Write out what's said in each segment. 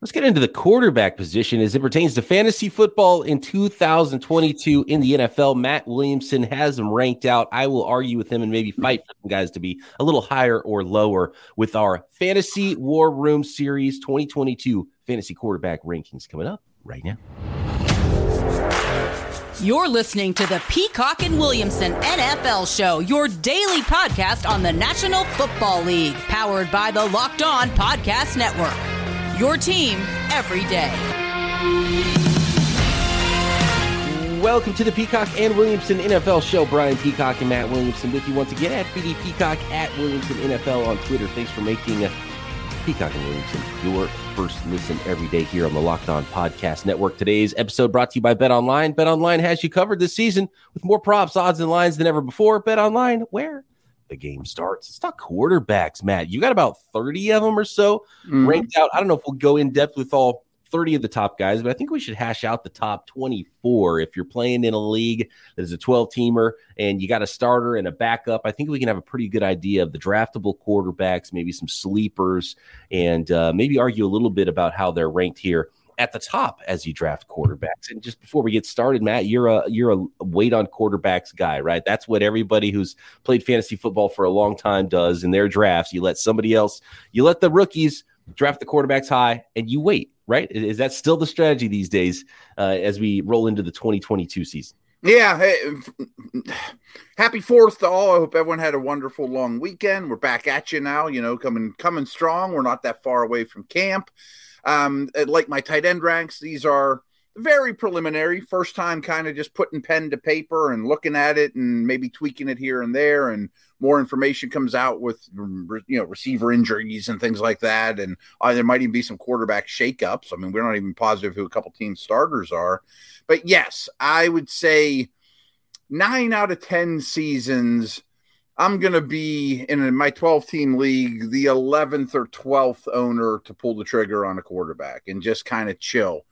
Let's get into the quarterback position as it pertains to fantasy football in 2022 in the NFL. Matt Williamson has them ranked out. I will argue with him and maybe fight for some guys to be a little higher or lower with our Fantasy War Room Series 2022 fantasy quarterback rankings coming up right now. You're listening to the Peacock and Williamson NFL Show, your daily podcast on the National Football League, powered by the Locked On Podcast Network. Your team every day. Welcome to the Peacock and Williamson NFL show. Brian Peacock and Matt Williamson with you once again at BD Peacock at Williamson NFL on Twitter. Thanks for making uh, Peacock and Williamson your first listen every day here on the Locked On Podcast Network. Today's episode brought to you by Bet Online. Bet Online has you covered this season with more props, odds, and lines than ever before. Bet Online, where the game starts. It's not quarterbacks, Matt. You got about 30 of them or so mm-hmm. ranked out. I don't know if we'll go in depth with all 30 of the top guys, but I think we should hash out the top 24. If you're playing in a league that is a 12 teamer and you got a starter and a backup, I think we can have a pretty good idea of the draftable quarterbacks, maybe some sleepers, and uh, maybe argue a little bit about how they're ranked here at the top as you draft quarterbacks. And just before we get started, Matt, you're a you're a wait on quarterbacks guy, right? That's what everybody who's played fantasy football for a long time does in their drafts. You let somebody else, you let the rookies draft the quarterbacks high, and you wait, right? Is that still the strategy these days uh, as we roll into the 2022 season? Yeah. Hey, happy fourth to all. I hope everyone had a wonderful long weekend. We're back at you now, you know, coming coming strong. We're not that far away from camp. Um, like my tight end ranks, these are very preliminary. First time kind of just putting pen to paper and looking at it and maybe tweaking it here and there. And more information comes out with, you know, receiver injuries and things like that. And uh, there might even be some quarterback shakeups. I mean, we're not even positive who a couple team starters are. But yes, I would say nine out of 10 seasons – I'm going to be in my 12 team league, the 11th or 12th owner to pull the trigger on a quarterback and just kind of chill.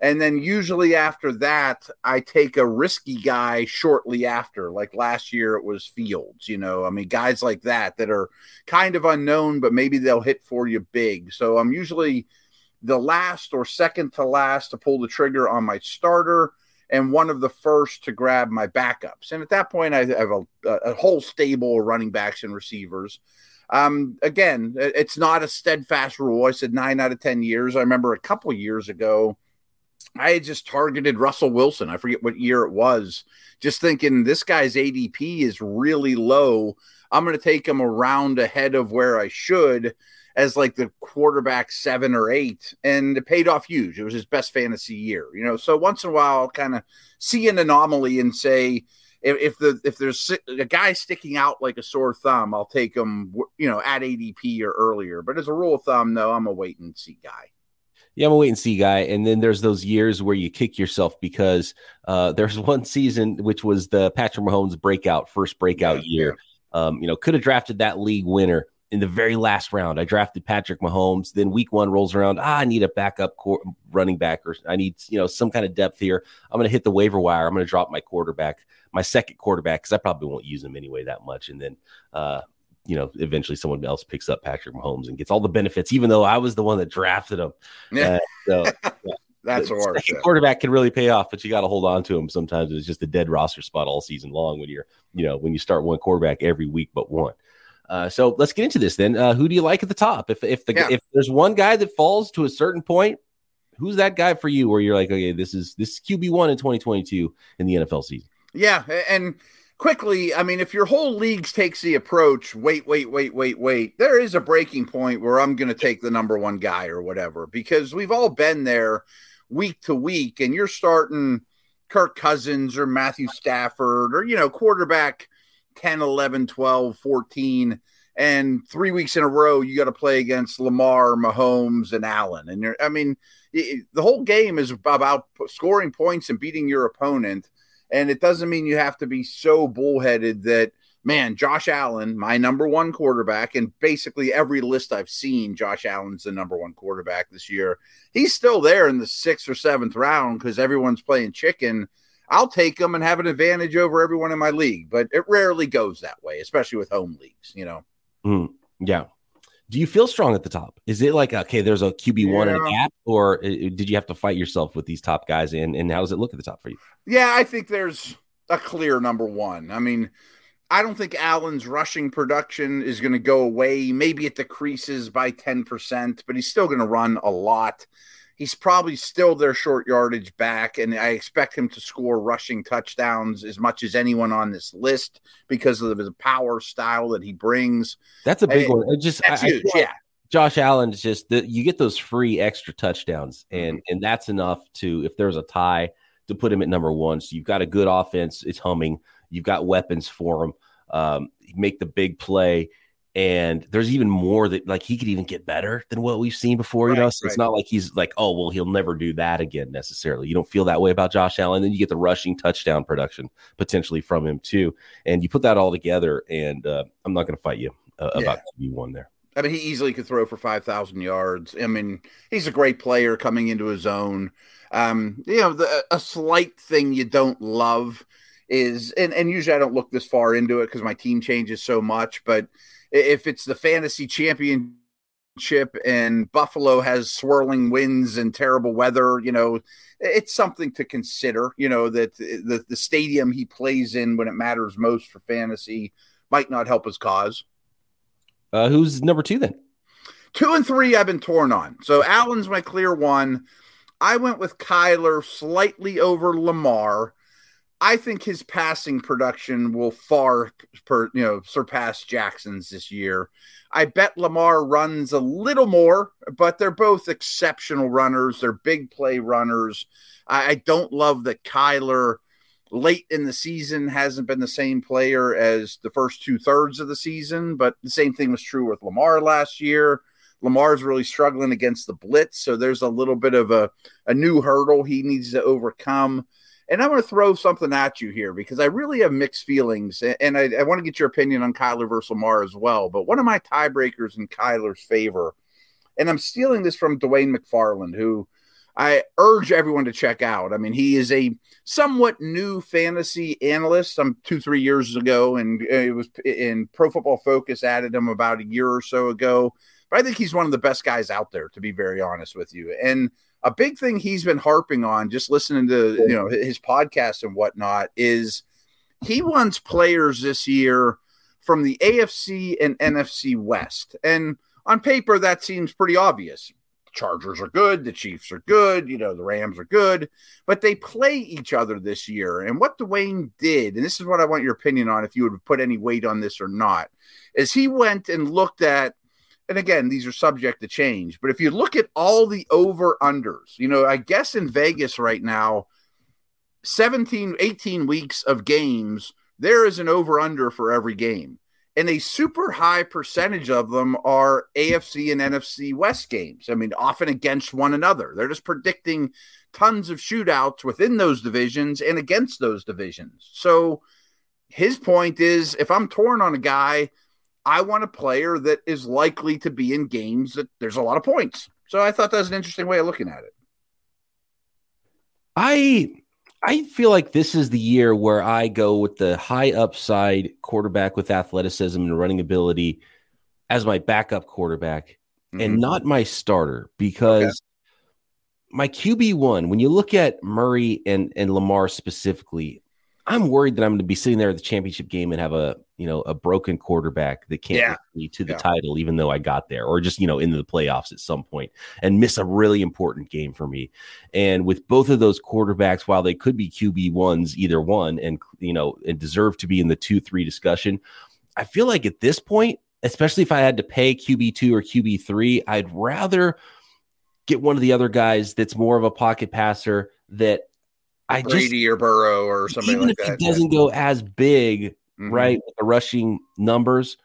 And then usually after that, I take a risky guy shortly after. Like last year, it was Fields, you know, I mean, guys like that that are kind of unknown, but maybe they'll hit for you big. So I'm usually the last or second to last to pull the trigger on my starter and one of the first to grab my backups. And at that point, I have a, a whole stable of running backs and receivers. Um, again, it's not a steadfast rule. I said nine out of 10 years. I remember a couple years ago, I had just targeted Russell Wilson. I forget what year it was, just thinking this guy's ADP is really low. I'm going to take him around ahead of where I should as like the quarterback seven or eight, and it paid off huge. It was his best fantasy year, you know. So once in a while, I'll kind of see an anomaly and say, if, if, the if there's a guy sticking out like a sore thumb, I'll take him, you know, at ADP or earlier. But as a rule of thumb, no, I'm a wait and see guy. Yeah, I'm a wait and see guy. And then there's those years where you kick yourself because uh, there's one season which was the Patrick Mahomes breakout, first breakout yeah, year. Yeah. Um, you know, could have drafted that league winner in the very last round. I drafted Patrick Mahomes. Then week one rolls around. Ah, I need a backup core, running back, or I need you know some kind of depth here. I'm going to hit the waiver wire. I'm going to drop my quarterback, my second quarterback, because I probably won't use him anyway that much. And then, uh, you know, eventually someone else picks up Patrick Mahomes and gets all the benefits, even though I was the one that drafted him. Yeah. Uh, so, yeah. That's a quarterback can really pay off, but you got to hold on to him. Sometimes it's just a dead roster spot all season long when you're, you know, when you start one quarterback every week but one. Uh, so let's get into this then. Uh, who do you like at the top? If if the yeah. if there's one guy that falls to a certain point, who's that guy for you? Where you're like, okay, this is this is QB one in 2022 in the NFL season. Yeah, and quickly, I mean, if your whole leagues takes the approach, wait, wait, wait, wait, wait, there is a breaking point where I'm going to take the number one guy or whatever because we've all been there week to week, and you're starting Kirk Cousins or Matthew Stafford or you know quarterback 10, 11, 12, 14. And three weeks in a row, you got to play against Lamar, Mahomes, and Allen. And I mean, it, the whole game is about scoring points and beating your opponent. And it doesn't mean you have to be so bullheaded that, man, Josh Allen, my number one quarterback, and basically every list I've seen, Josh Allen's the number one quarterback this year. He's still there in the sixth or seventh round because everyone's playing chicken I'll take them and have an advantage over everyone in my league. But it rarely goes that way, especially with home leagues, you know. Mm, yeah. Do you feel strong at the top? Is it like okay, there's a QB one Yeah. and a gap, or did you have to fight yourself with these top guys? And and how does it look at the top for you? Yeah, I think there's a clear number one. I mean, I don't think Allen's rushing production is going to go away. Maybe it decreases by 10%, but he's still going to run a lot. He's probably still their short yardage back, and I expect him to score rushing touchdowns as much as anyone on this list because of the power style that he brings. That's a big Hey, one. It just That's I- I huge. like yeah. Josh Allen is just the, you get those free extra touchdowns, and Mm-hmm. and that's enough to if there's a tie to put him at number one. So you've got a good offense; it's humming. You've got weapons for him. Um, make the big play, and there's even more that like he could even get better than what we've seen before. You know, Right, so it's not like he's like, oh well, he'll never do that again necessarily. You don't feel that way about Josh Allen. Then you get the rushing touchdown production potentially from him too, and you put that all together. And uh, I'm not going to fight you uh, about QB one there. I mean, he easily could throw for 5,000 yards. I mean, he's a great player coming into his own. Um, you know, the, a slight thing you don't love is, and, and usually I don't look this far into it because my team changes so much, but if it's the fantasy championship and Buffalo has swirling winds and terrible weather, you know, it's something to consider, you know, that the, the stadium he plays in when it matters most for fantasy might not help his cause. Uh, who's number two then? Two and three, I've been torn on. So Allen's my clear one. I went with Kyler slightly over Lamar. I think his passing production will far per you know surpass Jackson's this year. I bet Lamar runs a little more, but they're both exceptional runners. They're big play runners. I, I don't love that Kyler late in the season hasn't been the same player as the first two thirds of the season, but the same thing was true with Lamar last year. Lamar's really struggling against the blitz, so there's a little bit of a, a new hurdle he needs to overcome. And I'm going to throw something at you here because I really have mixed feelings, and I, I want to get your opinion on Kyler versus Lamar as well. But one of my tiebreakers in Kyler's favor, and I'm stealing this from Dwain McFarland, who I urge everyone to check out. I mean, he is a somewhat new fantasy analyst. I'm two, three years ago, and uh, it was in Pro Football Focus added him about a year or so ago. But I think he's one of the best guys out there, to be very honest with you. And a big thing he's been harping on, just listening to you know his podcast and whatnot, is he wants players this year from the AFC and NFC West. And on paper, that seems pretty obvious. Chargers are good, the Chiefs are good, you know, the Rams are good, but they play each other this year. And what Dwain did, and this is what I want your opinion on if you would put any weight on this or not, is he went and looked at, and again, these are subject to change, but if you look at all the over unders, you know, I guess in Vegas right now, 17, 18 weeks of games, there is an over under for every game and a super high percentage of them are AFC and NFC West games. I mean, often against one another. They're just predicting tons of shootouts within those divisions and against those divisions. So his point is if I'm torn on a guy, I want a player that is likely to be in games that there's a lot of points. So I thought that was an interesting way of looking at it. I I feel like this is the year where I go with the high upside quarterback with athleticism and running ability as my backup quarterback and Mhm. not my starter because my QB one, when you look at Murray and, and Lamar specifically, I'm worried that I'm going to be sitting there at the championship game and have a you know a broken quarterback that can't Yeah. get me to the Yeah. title, even though I got there, or just you know into the playoffs at some point and miss a really important game for me. And with both of those quarterbacks, while they could be QB ones, either one, and you know, and deserve to be in the two three discussion, I feel like at this point, especially if I had to pay QB two or QB three, I'd rather get one of the other guys that's more of a pocket passer that I just or Burrow or somebody even like if that. he doesn't go as big, Mhm. right, with the rushing numbers,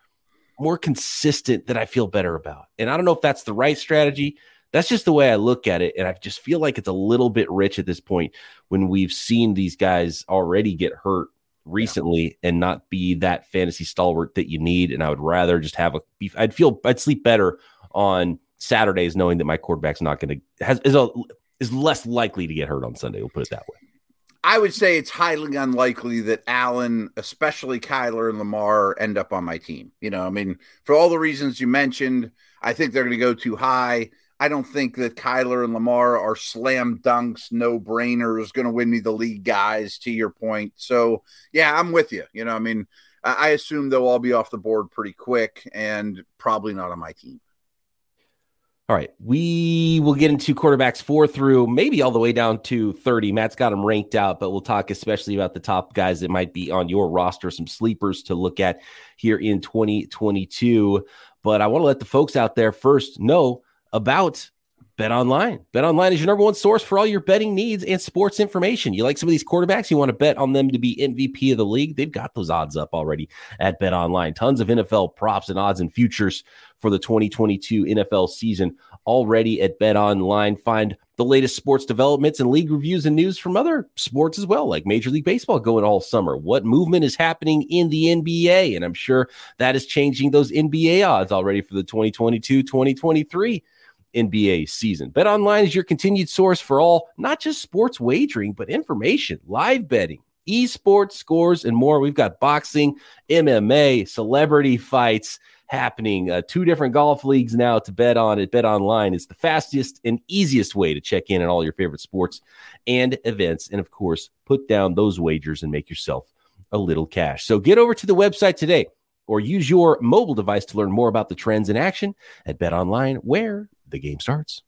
more consistent that I feel better about. And I don't know if that's the right strategy. That's just the way I look at it. And I just feel like it's a little bit rich at this point when we've seen these guys already get hurt recently and not be that fantasy stalwart that you need. And I would rather just have a I'd feel I'd sleep better on Saturdays knowing that my quarterback's not gonna has is a is less likely to get hurt on Sunday. We'll put it that way. I would say it's highly unlikely that Allen, especially Kyler and Lamar, end up on my team. You know, I mean, for all the reasons you mentioned, I think they're going to go too high. I don't think that Kyler and Lamar are slam dunks, no brainers, going to win me the league guys, to your point. So, yeah, I'm with you. You know, I mean, I assume they'll all be off the board pretty quick and probably not on my team. All right. We will get into quarterbacks four through maybe all the way down to 30. Matt's got them ranked out, but we'll talk especially about the top guys that might be on your roster, some sleepers to look at here in 2022. But I want to let the folks out there first know about Bet Online. Bet Online is your number one source for all your betting needs and sports information. You like some of these quarterbacks, you want to bet on them to be MVP of the league. They've got those odds up already at Bet Online. Tons of NFL props and odds and futures for the 2022 NFL season already at Bet Online. Find the latest sports developments and league reviews and news from other sports as well, like Major League Baseball going all summer. What movement is happening in the NBA? And I'm sure that is changing those NBA odds already for the 2022 2023 NBA season. Bet online is your continued source for all, not just sports wagering, but information, live betting, esports scores, and more. We've got boxing, MMA, celebrity fights happening. Uh, two different golf leagues now to bet on at Bet Online. It's the fastest and easiest way to check in on all your favorite sports and events. And of course, put down those wagers and make yourself a little cash. So get over to the website today or use your mobile device to learn more about the trends in action at Bet Online, where the game starts.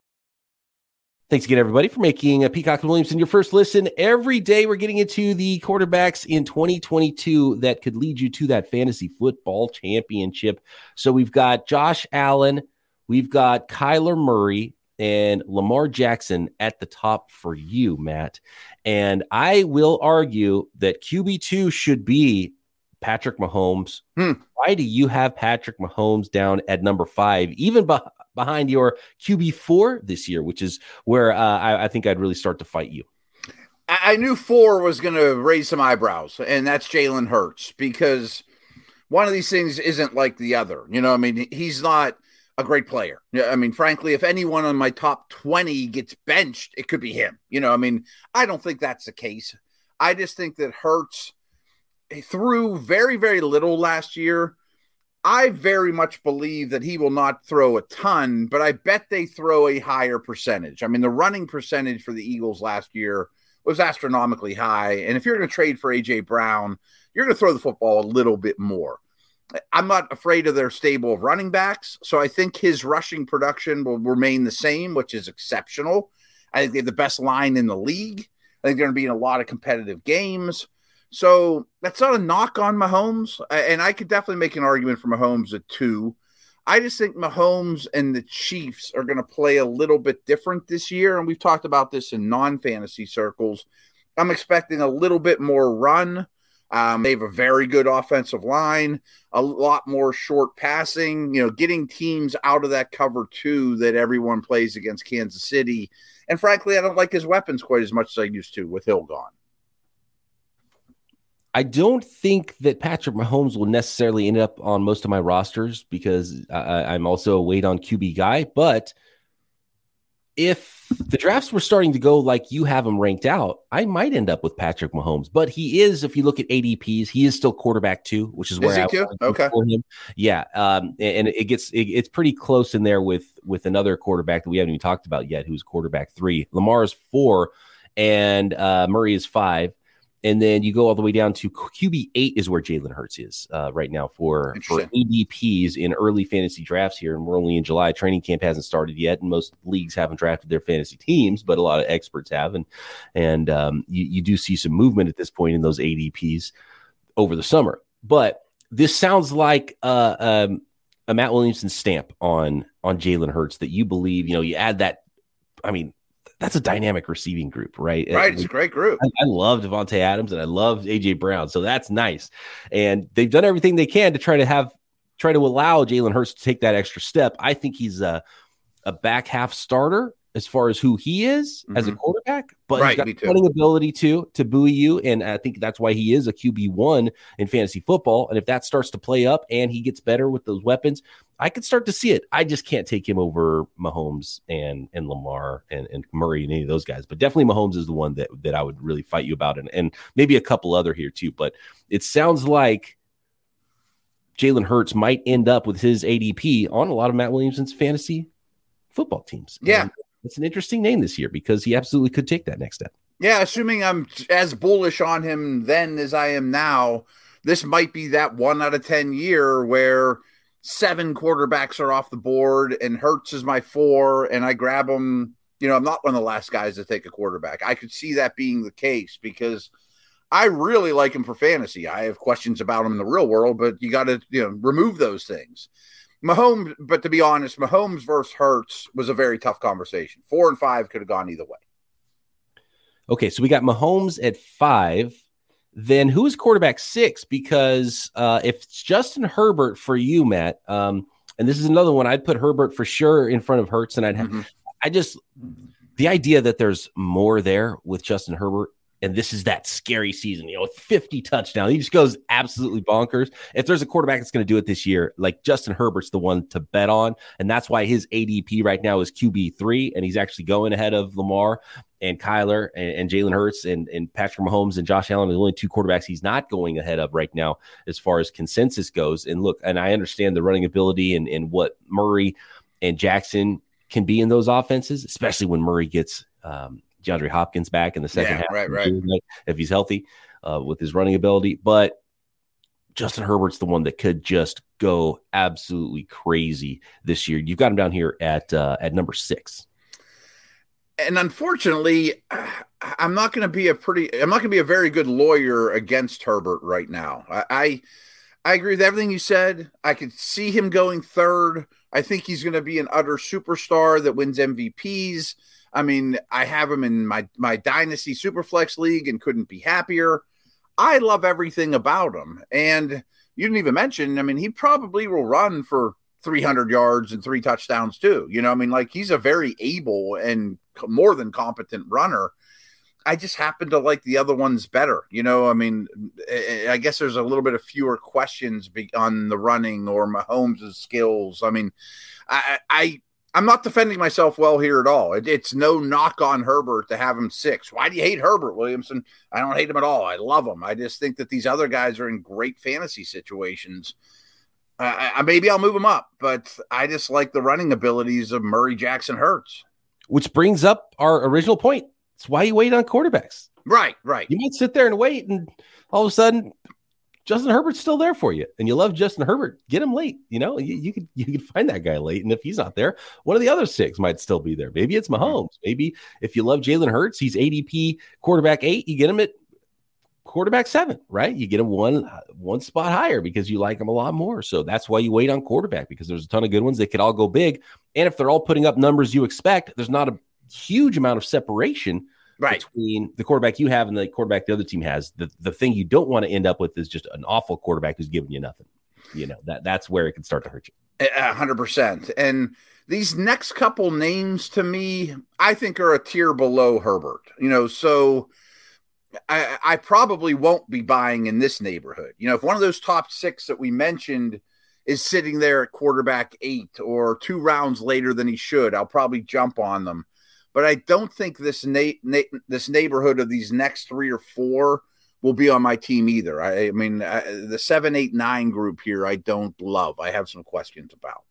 Thanks again, everybody, for making a Peacock and Williamson your first listen. Every day, we're getting into the quarterbacks in 2022 that could lead you to that fantasy football championship. So we've got Josh Allen, we've got Kyler Murray, and Lamar Jackson at the top for you, Matt. And I will argue that QB2 should be Patrick Mahomes. Hmm. Why do you have Patrick Mahomes down at number five, even be- behind your QB4 this year, which is where uh, I, I, think I'd really start to fight you. I knew four was going to raise some eyebrows, and that's Jalen Hurts because one of these things isn't like the other. You know, I mean, he's not a great player. I mean, frankly, if anyone on my top 20 gets benched, it could be him. You know, I mean, I don't think that's the case. I just think that Hurts threw very, very little last year I very much believe that he will not throw a ton, but I bet they throw a higher percentage. I mean, the running percentage for the Eagles last year was astronomically high. And if you're going to trade for AJ Brown, you're going to throw the football a little bit more. I'm not afraid of their stable of running backs. So I think his rushing production will remain the same, which is exceptional. I think they have the best line in the league. I think they're going to be in a lot of competitive games. So that's not a knock on Mahomes. And I could definitely make an argument for Mahomes at two. I just think Mahomes and the Chiefs are going to play a little bit different this year. And we've talked about this in non fantasy circles. I'm expecting a little bit more run. Um, they have a very good offensive line, a lot more short passing, you know, getting teams out of that cover two that everyone plays against Kansas City. And frankly, I don't like his weapons quite as much as I used to with Hill gone. I don't think that Patrick Mahomes will necessarily end up on most of my rosters because I, am also a wait on QB guy. But if the drafts were starting to go like you have him ranked out, I might end up with Patrick Mahomes. But he is, if you look at ADPs, he is still quarterback two, which is where is I okay. for him. Yeah, um, and it gets it, it's pretty close in there with with another quarterback that we haven't even talked about yet, who's quarterback three. Lamar is four, and uh, Murray is five and then you go all the way down to QB eight is where Jalen Hurts is uh, right now for for ADPs in early fantasy drafts here, and we're only in July. Training camp hasn't started yet, and most leagues haven't drafted their fantasy teams, but a lot of experts have, and and um, you, you do see some movement at this point in those ADPs over the summer. But this sounds like uh, um, a Matt Williamson stamp on on Jalen Hurts that you believe. You know, you add that. I mean, that's a dynamic receiving group, right? Right, it's a great group. I, I love Davante Adams and I love AJ Brown, so that's nice. And they've done everything they can to try to have try to allow Jalen Hurts to take that extra step. I think he's a a back half starter as far as who he is mm-hmm. as a mm-hmm. quarterback, but right, he's got running ability to to buoy you, and I think that's why he is a QB one in fantasy football. And if that starts to play up and he gets better with those weapons, I could start to see it. I just can't take him over Mahomes and and Lamar and, and Murray and any of those guys. But definitely Mahomes is the one that that I would really fight you about, and and maybe a couple other here too. But it sounds like Jalen Hurts might end up with his ADP on a lot of Matt Williamson's fantasy football teams. Yeah. And it's an interesting name this year because he absolutely could take that next step. Yeah, assuming I'm as bullish on him then as I am now, this might be that one out of 10 year where seven quarterbacks are off the board and Hurts is my four, and I grab him. You know, I'm not one of the last guys to take a quarterback. I could see that being the case because I really like him for fantasy. I have questions about him in the real world, but you got to you know remove those things. Mahomes, but to be honest, Mahomes versus Hurts was a very tough conversation. Four and five could have gone either way. Okay, so we got Mahomes at five. Then who is quarterback six? Because uh, if it's Justin Herbert for you, Matt, um, and this is another one, I'd put Herbert for sure in front of Hurts, and I'd have, mm-hmm. I just the idea that there's more there with Justin Herbert and this is that scary season, you know, 50 touchdowns. He just goes absolutely bonkers. If there's a quarterback that's going to do it this year, like Justin Herbert's the one to bet on. And that's why his ADP right now is QB3, and he's actually going ahead of Lamar and Kyler and, and Jalen Hurts and, and Patrick Mahomes and Josh Allen are the only two quarterbacks he's not going ahead of right now as far as consensus goes. And look, and I understand the running ability and, and what Murray and Jackson can be in those offenses, especially when Murray gets um, DeAndre Hopkins back in the second yeah, half, right, right. if he's healthy uh, with his running ability. But Justin Herbert's the one that could just go absolutely crazy this year. You've got him down here at uh, at number six. And unfortunately, I'm not going to be a pretty. I'm not going to be a very good lawyer against Herbert right now. I, I I agree with everything you said. I could see him going third. I think he's going to be an utter superstar that wins MVPs. I mean, I have him in my my dynasty superflex league and couldn't be happier. I love everything about him. And you didn't even mention, I mean, he probably will run for 300 yards and three touchdowns too. You know, I mean, like he's a very able and more than competent runner. I just happen to like the other ones better. You know, I mean, eh, eh, I guess there's a little bit of fewer questions on the running or Mahomes' skills. I mean, I, I I'm not defending myself well here at all. It, it's no knock on Herbert to have him six. Why do you hate Herbert Williamson? I don't hate him at all. I love him. I just think that these other guys are in great fantasy situations. Uh, I, maybe I'll move him up, but I just like the running abilities of Murray Jackson Hurts. Which brings up our original point. It's why you wait on quarterbacks. Right, right. You might sit there and wait, and all of a sudden Justin Herbert's still there for you, and you love Justin Herbert. Get him late. You know, you, you could you could find that guy late, and if he's not there, one of the other six might still be there. Maybe it's mm-hmm. Mahomes. Maybe if you love Jalen Hurts, he's ADP quarterback eight. You get him at quarterback seven, right? You get him one one spot higher because you like him a lot more. So that's why you wait on quarterback because there's a ton of good ones. They could all go big, and if they're all putting up numbers you expect, there's not a huge amount of separation right. between the quarterback you have and the quarterback the other team has. The the thing you don't want to end up with is just an awful quarterback who's giving you nothing. You know that that's where it can start to hurt you. A hundred percent. And these next couple names to me, I think are a tier below Herbert. You know, so. I, I probably won't be buying in this neighborhood. You know, if one of those top six that we mentioned is sitting there at quarterback eight or two rounds later than he should, I'll probably jump on them but I don't think this na-, na- this neighborhood of these next three or four will be on my team either. I, I mean, I, the seven, eight, nine group here, I don't love. I have some questions about.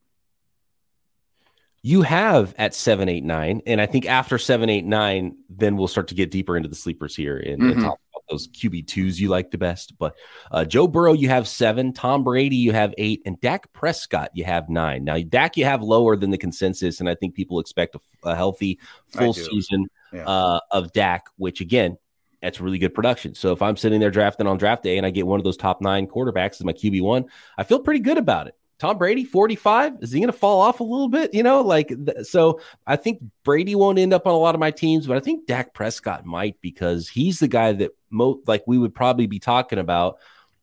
You have at seven, eight, nine, and I think after seven, eight, nine, then we'll start to get deeper into the sleepers here and, mm-hmm. and talk those QB twos you like the best. But uh, Joe Burrow, you have seven. Tom Brady, you have eight, and Dak Prescott, you have nine. Now Dak, you have lower than the consensus, and I think people expect a, a healthy full season yeah. uh, of Dak, which again. That's really good production. So if I'm sitting there drafting on draft day and I get one of those top nine quarterbacks as my QB one, I feel pretty good about it. Tom Brady, 45, is he going to fall off a little bit? You know, like, th- so I think Brady won't end up on a lot of my teams, but I think Dak Prescott might because he's the guy that, mo- like, we would probably be talking about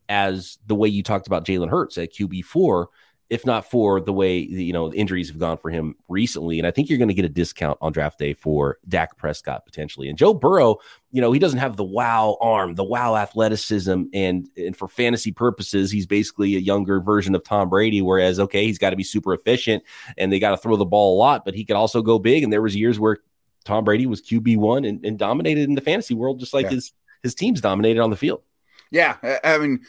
as the way you talked about Jalen Hurts at QB4 if not for the way you know injuries have gone for him recently. And I think you're going to get a discount on draft day for Dak Prescott potentially. And Joe Burrow, you know, he doesn't have the wow arm, the wow athleticism, and and for fantasy purposes, he's basically a younger version of Tom Brady. Whereas, okay, he's got to be super efficient and they got to throw the ball a lot, but he could also go big. And there was years where Tom Brady was QB one and, and, dominated in the fantasy world, just like yeah. his his teams dominated on the field. Yeah, I mean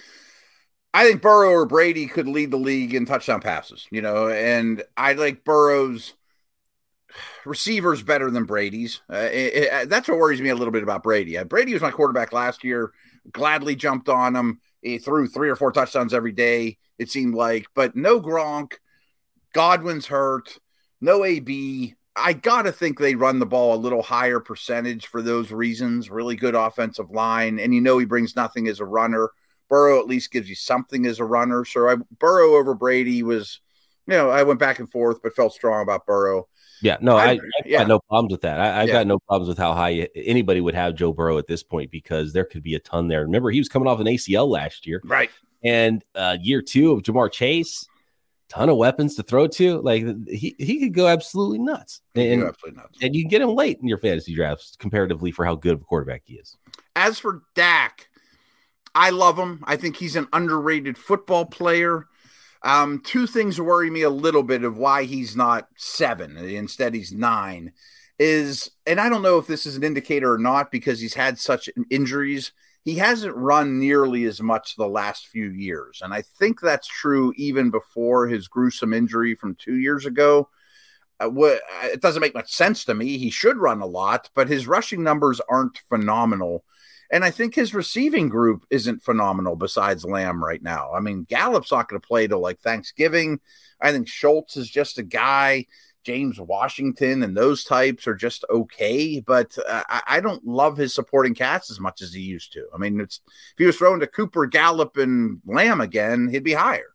I think Burrow or Brady could lead the league in touchdown passes, you know, and I like Burrow's receivers better than Brady's. Uh, it, it, that's what worries me a little bit about Brady. Uh, Brady was my quarterback last year, gladly jumped on him. He threw three or four touchdowns every day, it seemed like, but no Gronk. Godwin's hurt, no AB. I got to think they run the ball a little higher percentage for those reasons. Really good offensive line. And you know, he brings nothing as a runner. Burrow at least gives you something as a runner. So I, Burrow over Brady was, you know, I went back and forth, but felt strong about Burrow. Yeah, no, I, I, yeah. got no problems with that. I, have yeah. got no problems with how high anybody would have Joe Burrow at this point because there could be a ton there. Remember, he was coming off an ACL last year, right? And uh, year two of Ja'Marr Chase, ton of weapons to throw to. Like he, he could go absolutely nuts. And, absolutely nuts. and you can get him late in your fantasy drafts comparatively for how good of a quarterback he is. As for Dak, I love him. I think he's an underrated football player. Um, two things worry me a little bit of why he's not seven, instead he's nine. Is and I don't know if this is an indicator or not because he's had such injuries he hasn't run nearly as much the last few years. And I think that's true even before his gruesome injury from two years ago. Uh, what, it doesn't make much sense to me. He should run a lot, but his rushing numbers aren't phenomenal. And I think his receiving group isn't phenomenal besides Lamb right now. I mean, Gallup's not going to play till like Thanksgiving. I think Schultz is just a guy. James Washington and those types are just okay, but uh, I, don't love his supporting cast as much as he used to. I mean, it's if he was thrown to Cooper, Gallup, and Lamb again, he'd be higher.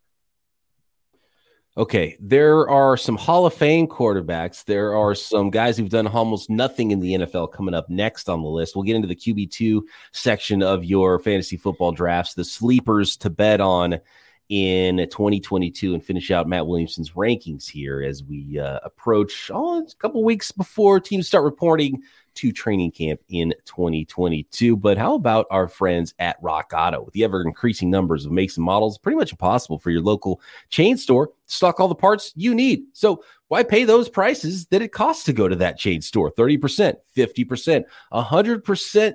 Okay, there are some Hall of Fame quarterbacks. There are some guys who've done almost nothing in the NFL coming up next on the list. We'll get into the QB2 section of your fantasy football drafts, the sleepers to bet on in 2022 and finish out Matt Williamson's rankings here as we uh, approach oh, a couple weeks before teams start reporting to training camp in 2022. But how about our friends at Rock Auto? With the ever increasing numbers of makes and models, pretty much impossible for your local chain store to stock all the parts you need. So why pay those prices that it costs to go to that chain store? 30%, 50%, 100%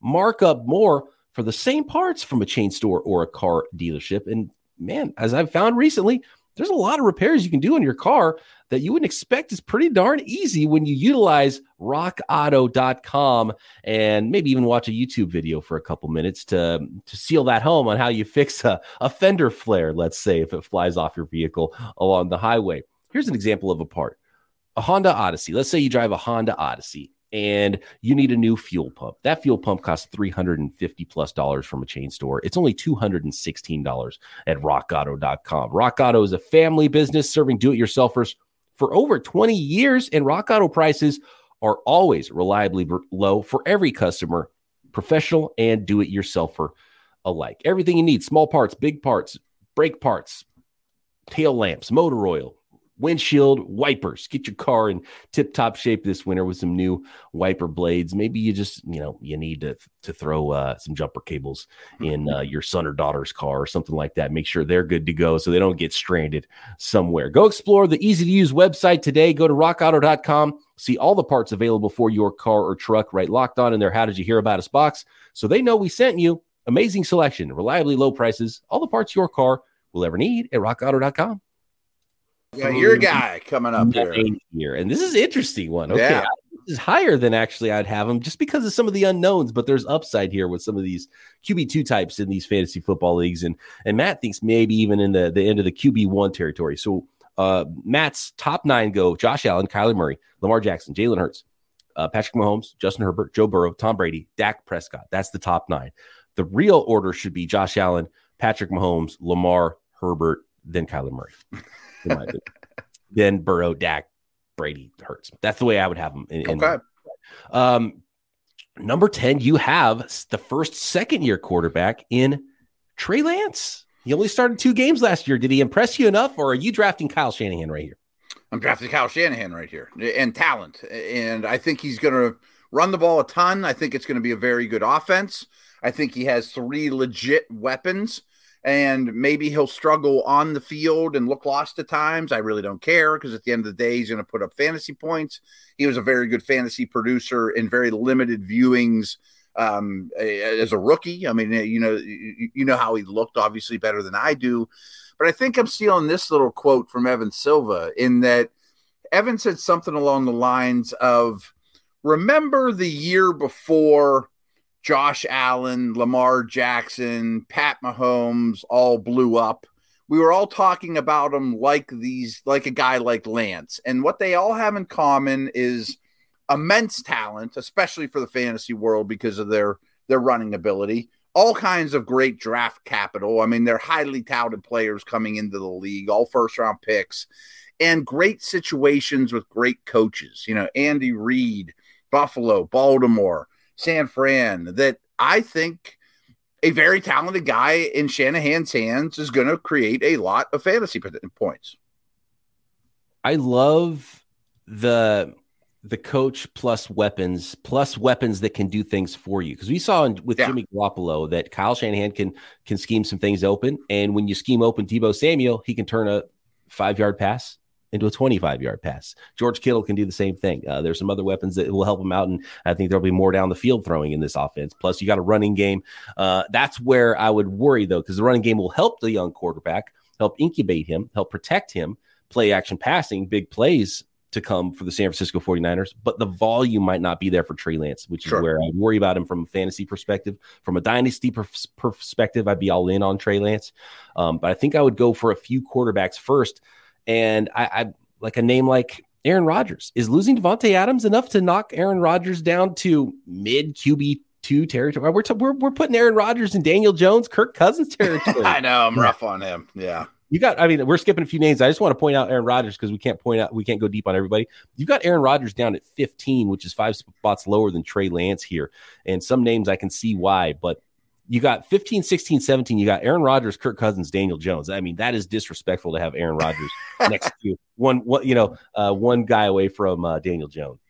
markup more for the same parts from a chain store or a car dealership. And man, as I've found recently, there's a lot of repairs you can do on your car that you wouldn't expect is pretty darn easy when you utilize rockauto.com and maybe even watch a YouTube video for a couple minutes to, to seal that home on how you fix a, a fender flare, let's say, if it flies off your vehicle along the highway. Here's an example of a part a Honda Odyssey. Let's say you drive a Honda Odyssey and you need a new fuel pump. That fuel pump costs 350 plus dollars from a chain store. It's only $216 at rockauto.com. Rock Auto is a family business serving do-it-yourselfers for over 20 years and Rock Auto prices are always reliably low for every customer, professional and do-it-yourselfer alike. Everything you need, small parts, big parts, brake parts, tail lamps, motor oil, windshield wipers. Get your car in tip top shape this winter with some new wiper blades. Maybe you just, you know, you need to, to throw uh, some jumper cables in uh, your son or daughter's car or something like that. Make sure they're good to go so they don't get stranded somewhere. Go explore the easy to use website today. Go to rockauto.com. See all the parts available for your car or truck right locked on in their How Did You Hear About Us box so they know we sent you. Amazing selection, reliably low prices, all the parts your car will ever need at rockauto.com. Yeah, your guy coming up here. here. And this is interesting one. Okay. Yeah. This is higher than actually I'd have him just because of some of the unknowns, but there's upside here with some of these QB2 types in these fantasy football leagues. And and Matt thinks maybe even in the, the end of the QB1 territory. So uh, Matt's top nine go Josh Allen, Kyler Murray, Lamar Jackson, Jalen Hurts, uh, Patrick Mahomes, Justin Herbert, Joe Burrow, Tom Brady, Dak Prescott. That's the top nine. The real order should be Josh Allen, Patrick Mahomes, Lamar, Herbert, then Kyler Murray. then Burrow, Dak, Brady, Hurts. That's the way I would have them. In, okay. In, um, number 10, you have the first second year quarterback in Trey Lance. He only started two games last year. Did he impress you enough, or are you drafting Kyle Shanahan right here? I'm drafting Kyle Shanahan right here and talent. And I think he's going to run the ball a ton. I think it's going to be a very good offense. I think he has three legit weapons and maybe he'll struggle on the field and look lost at times. I really don't care because at the end of the day, he's going to put up fantasy points. He was a very good fantasy producer in very limited viewings um, as a rookie. I mean, you know, you know how he looked, obviously better than I do. But I think I'm stealing this little quote from Evan Silva in that Evan said something along the lines of, "Remember the year before." Josh Allen, Lamar Jackson, Pat Mahomes all blew up. We were all talking about them like these, like a guy like Lance. And what they all have in common is immense talent, especially for the fantasy world because of their their running ability. All kinds of great draft capital. I mean, they're highly touted players coming into the league, all first round picks, and great situations with great coaches. You know, Andy Reid, Buffalo, Baltimore San Fran that I think a very talented guy in Shanahan's hands is going to create a lot of fantasy points. I love the the coach plus weapons plus weapons that can do things for you because we saw with yeah. Jimmy Garoppolo that Kyle Shanahan can can scheme some things open and when you scheme open Deebo Samuel he can turn a five yard pass into a 25 yard pass. George Kittle can do the same thing. Uh, there's some other weapons that will help him out, and I think there'll be more down the field throwing in this offense. Plus, you got a running game. Uh, that's where I would worry though, because the running game will help the young quarterback, help incubate him, help protect him, play action passing, big plays to come for the San Francisco 49ers, but the volume might not be there for Trey Lance, which sure. is where I worry about him from a fantasy perspective. From a dynasty perspective, I'd be all in on Trey Lance. Um, but I think I would go for a few quarterbacks first and I, I like a name like Aaron Rodgers. Is losing Davante Adams enough to knock Aaron Rodgers down to mid QB two territory? We're, t- we're we're putting Aaron Rodgers and Daniel Jones, Kirk Cousins territory. I know I'm rough on him. Yeah. You got, I mean, we're skipping a few names. I just want to point out Aaron Rodgers because we can't point out, we can't go deep on everybody. You've got Aaron Rodgers down at 15, which is five spots lower than Trey Lance here. And some names I can see why, but you got 15, 16, 17. You got Aaron Rodgers, Kirk Cousins, Daniel Jones. I mean, that is disrespectful to have Aaron Rodgers next to one, one, you know, uh, one guy away from uh, Daniel Jones.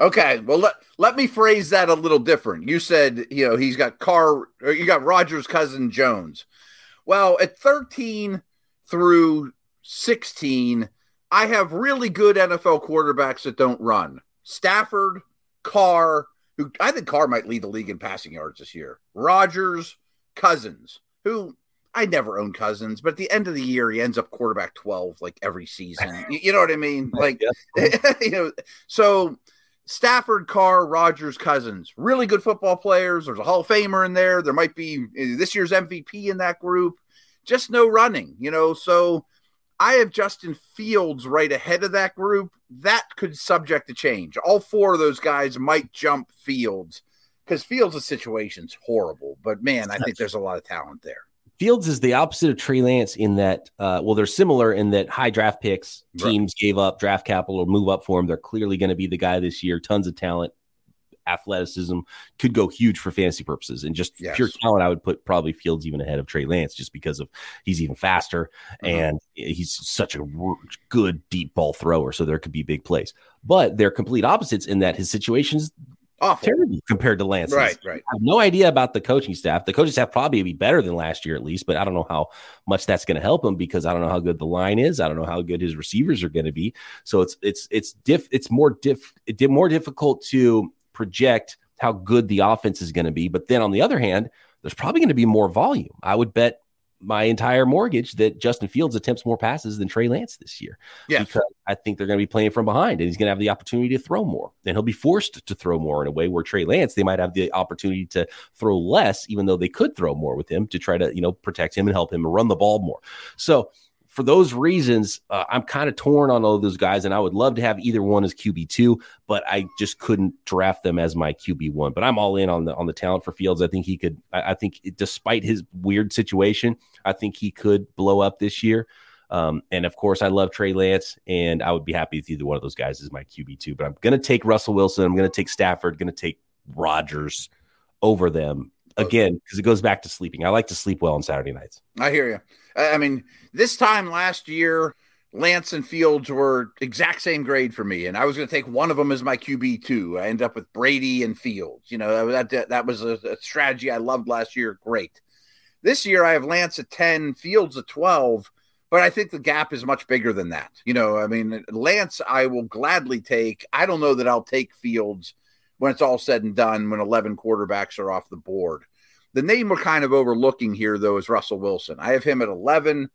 Okay, well let let me phrase that a little different. You said you know he's got Carr, you got Rodgers, cousin Jones. Well, at 13 through 16, I have really good NFL quarterbacks that don't run. Stafford, Carr, who I think Carr might lead the league in passing yards this year. Rodgers, Cousins, who I never own Cousins, but at the end of the year, he ends up quarterback 12 like every season. you, you know what I mean? Like, you know, so Stafford, Carr, Rodgers, Cousins, really good football players. There's a Hall of Famer in there. There might be uh, this year's MVP in that group. Just no running, you know. So I have Justin Fields right ahead of that group. That could subject to change. All four of those guys might jump Fields because Fields' situation's horrible. But man, I think there's a lot of talent there. Fields is the opposite of Trey Lance in that, uh, well, they're similar in that high draft picks, teams right. gave up draft capital or move up for him. They're clearly going to be the guy this year. Tons of talent, athleticism could go huge for fantasy purposes. And just yes. pure talent, I would put probably Fields even ahead of Trey Lance just because of he's even faster mm-hmm. and he's such a good deep ball thrower. So there could be big plays. But they're complete opposites in that his situation's Awful. terrible compared to Lance. Right, right. I have no idea about the coaching staff. The coaching staff probably be better than last year at least, but I don't know how much that's going to help him because I don't know how good the line is. I don't know how good his receivers are going to be. So it's it's it's diff it's more diff it more difficult to project how good the offense is going to be. But then on the other hand, there's probably going to be more volume. I would bet my entire mortgage that Justin Fields attempts more passes than Trey Lance this year. Yeah. Because I think they're going to be playing from behind and he's going to have the opportunity to throw more. And he'll be forced to throw more in a way where Trey Lance, they might have the opportunity to throw less, even though they could throw more with him to try to, you know, protect him and help him run the ball more. So for those reasons, uh, I'm kind of torn on all of those guys, and I would love to have either one as QB two, but I just couldn't draft them as my QB one. But I'm all in on the on the talent for Fields. I think he could. I, I think despite his weird situation, I think he could blow up this year. Um, and of course, I love Trey Lance, and I would be happy if either one of those guys is my QB two. But I'm going to take Russell Wilson. I'm going to take Stafford. Going to take Rodgers over them again because it goes back to sleeping. I like to sleep well on Saturday nights. I hear you. I mean, this time last year, Lance and Fields were exact same grade for me, and I was going to take one of them as my QB two. I end up with Brady and Fields. You know that that, that was a, a strategy I loved last year. Great. This year I have Lance at ten, Fields at twelve, but I think the gap is much bigger than that. You know, I mean, Lance I will gladly take. I don't know that I'll take Fields when it's all said and done, when 11 quarterbacks are off the board. The name we're kind of overlooking here, though, is Russell Wilson. I have him at 11.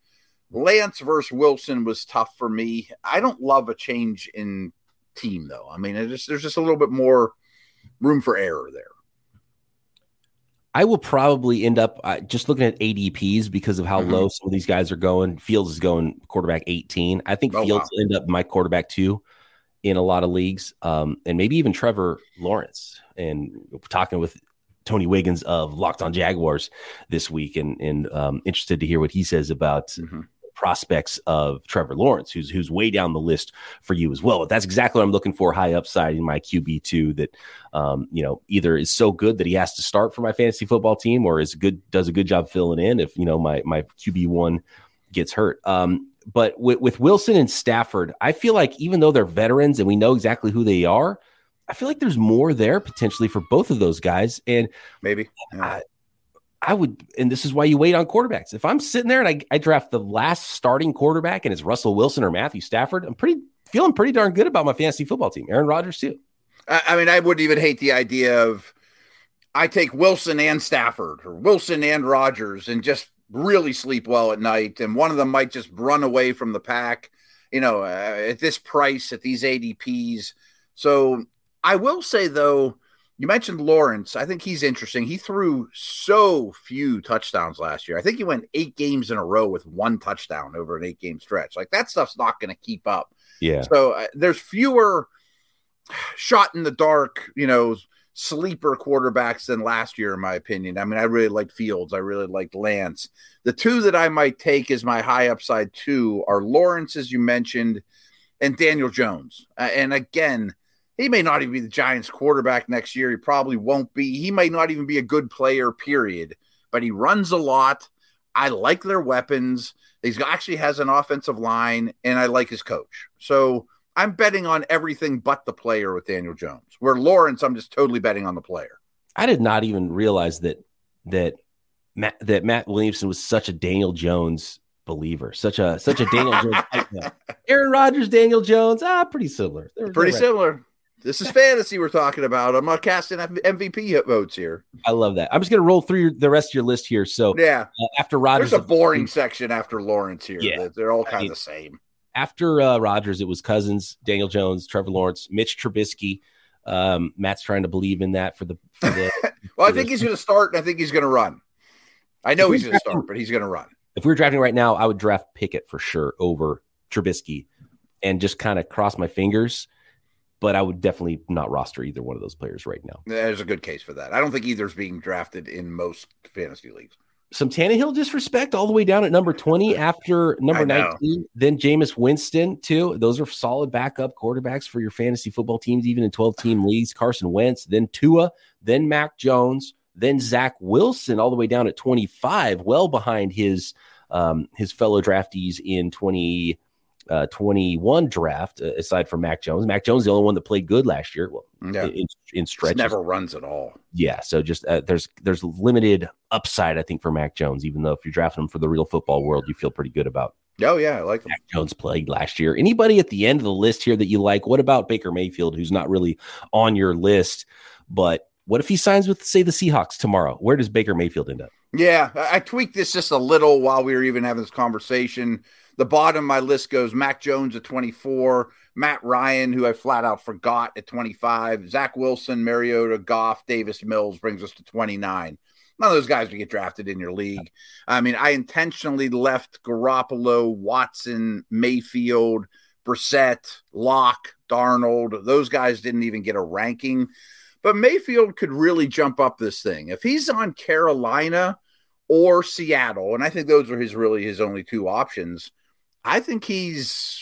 Lance versus Wilson was tough for me. I don't love a change in team, though. I mean, just, there's just a little bit more room for error there. I will probably end up uh, just looking at ADPs because of how mm-hmm. low some of these guys are going. Fields is going quarterback 18. I think oh, Fields wow. will end up my quarterback two in a lot of leagues, um, and maybe even Trevor Lawrence. And talking with Tony Wiggins of Locked On Jaguars this week, and and um, interested to hear what he says about mm-hmm prospects of Trevor Lawrence, who's who's way down the list for you as well. But that's exactly what I'm looking for high upside in my QB two that um, you know either is so good that he has to start for my fantasy football team or is good does a good job filling in if you know my my QB one gets hurt. Um, but with, with Wilson and Stafford, I feel like even though they're veterans and we know exactly who they are, I feel like there's more there potentially for both of those guys. And maybe yeah. I, I would, and this is why you wait on quarterbacks. If I'm sitting there and I, I draft the last starting quarterback and it's Russell Wilson or Matthew Stafford, I'm pretty feeling pretty darn good about my fantasy football team. Aaron Rodgers too. I mean, I wouldn't even hate the idea of I take Wilson and Stafford or Wilson and Rodgers and just really sleep well at night, and one of them might just run away from the pack. You know, uh, at this price, at these ADPs. So I will say though you mentioned Lawrence. I think he's interesting. He threw so few touchdowns last year. I think he went eight games in a row with one touchdown over an eight game stretch. Like that stuff's not going to keep up. Yeah. So uh, there's fewer shot in the dark, you know, sleeper quarterbacks than last year, in my opinion. I mean, I really liked Fields. I really liked Lance. The two that I might take as my high upside two are Lawrence, as you mentioned, and Daniel Jones. Uh, and again, he may not even be the Giants quarterback next year. He probably won't be. He might not even be a good player, period. But he runs a lot. I like their weapons. He's actually has an offensive line, and I like his coach. So I'm betting on everything but the player with Daniel Jones. Where Lawrence, I'm just totally betting on the player. I did not even realize that that Matt, that Matt Williamson was such a Daniel Jones believer, such a such a Daniel Jones. Aaron Rodgers, Daniel Jones, ah, pretty similar. They're, pretty they're similar. This is fantasy we're talking about. I'm not casting MVP votes here. I love that. I'm just going to roll through the rest of your list here. So yeah, uh, after Rodgers, there's a boring section after Lawrence here. Yeah, they're all kind of the same. After uh, Rodgers, it was Cousins, Daniel Jones, Trevor Lawrence, Mitch Trubisky. Um, Matt's trying to believe in that for the. For the well, for I think the, he's going to start, and I think he's going to run. I know he's going to start, but he's going to run. If we were drafting right now, I would draft Pickett for sure over Trubisky, and just kind of cross my fingers but I would definitely not roster either one of those players right now. There's a good case for that. I don't think either's being drafted in most fantasy leagues. Some Tannehill disrespect all the way down at number 20 after number 19. Then Jameis Winston, too. Those are solid backup quarterbacks for your fantasy football teams, even in 12 team leagues. Carson Wentz, then Tua, then Mac Jones, then Zach Wilson, all the way down at 25, well behind his um, his fellow draftees in 20- uh, 21 draft, uh, aside from Mac Jones. Mac Jones, the only one that played good last year. Well, yeah. in, in stretches, never runs at all. Yeah, so just uh, there's there's limited upside, I think, for Mac Jones. Even though if you're drafting him for the real football world, you feel pretty good about. Oh yeah, I like him. Mac Jones played last year. Anybody at the end of the list here that you like? What about Baker Mayfield, who's not really on your list, but what if he signs with, say, the Seahawks tomorrow? Where does Baker Mayfield end up? Yeah, I tweaked this just a little while we were even having this conversation. The bottom of my list goes Mac Jones at 24, Matt Ryan, who I flat out forgot at 25, Zach Wilson, Mariota, Goff, Davis Mills brings us to 29. None of those guys would get drafted in your league. I mean, I intentionally left Garoppolo, Watson, Mayfield, Brissett, Locke, Darnold. Those guys didn't even get a ranking. But Mayfield could really jump up this thing. If he's on Carolina or Seattle, and I think those are his really his only two options, I think he's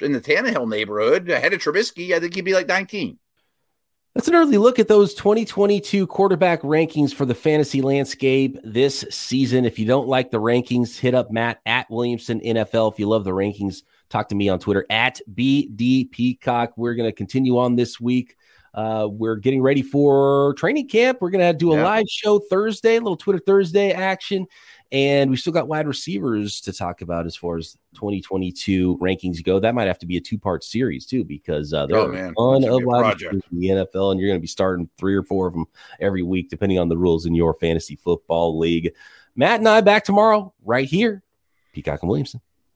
in the Tannehill neighborhood ahead of Trubisky. I think he'd be like 19. That's an early look at those 2022 quarterback rankings for the fantasy landscape this season. If you don't like the rankings, hit up Matt at Williamson NFL. If you love the rankings, talk to me on Twitter at BD Peacock. We're going to continue on this week. Uh, we're getting ready for training camp. We're going to do a yeah. live show Thursday, a little Twitter Thursday action And we still got wide receivers to talk about as far as 2022 rankings go. That might have to be a two part series too, because uh, there oh, are man. a ton of wide receivers in the NFL, and you're going to be starting three or four of them every week, depending on the rules in your fantasy football league. Matt and I back tomorrow right here. Peacock and Williamson.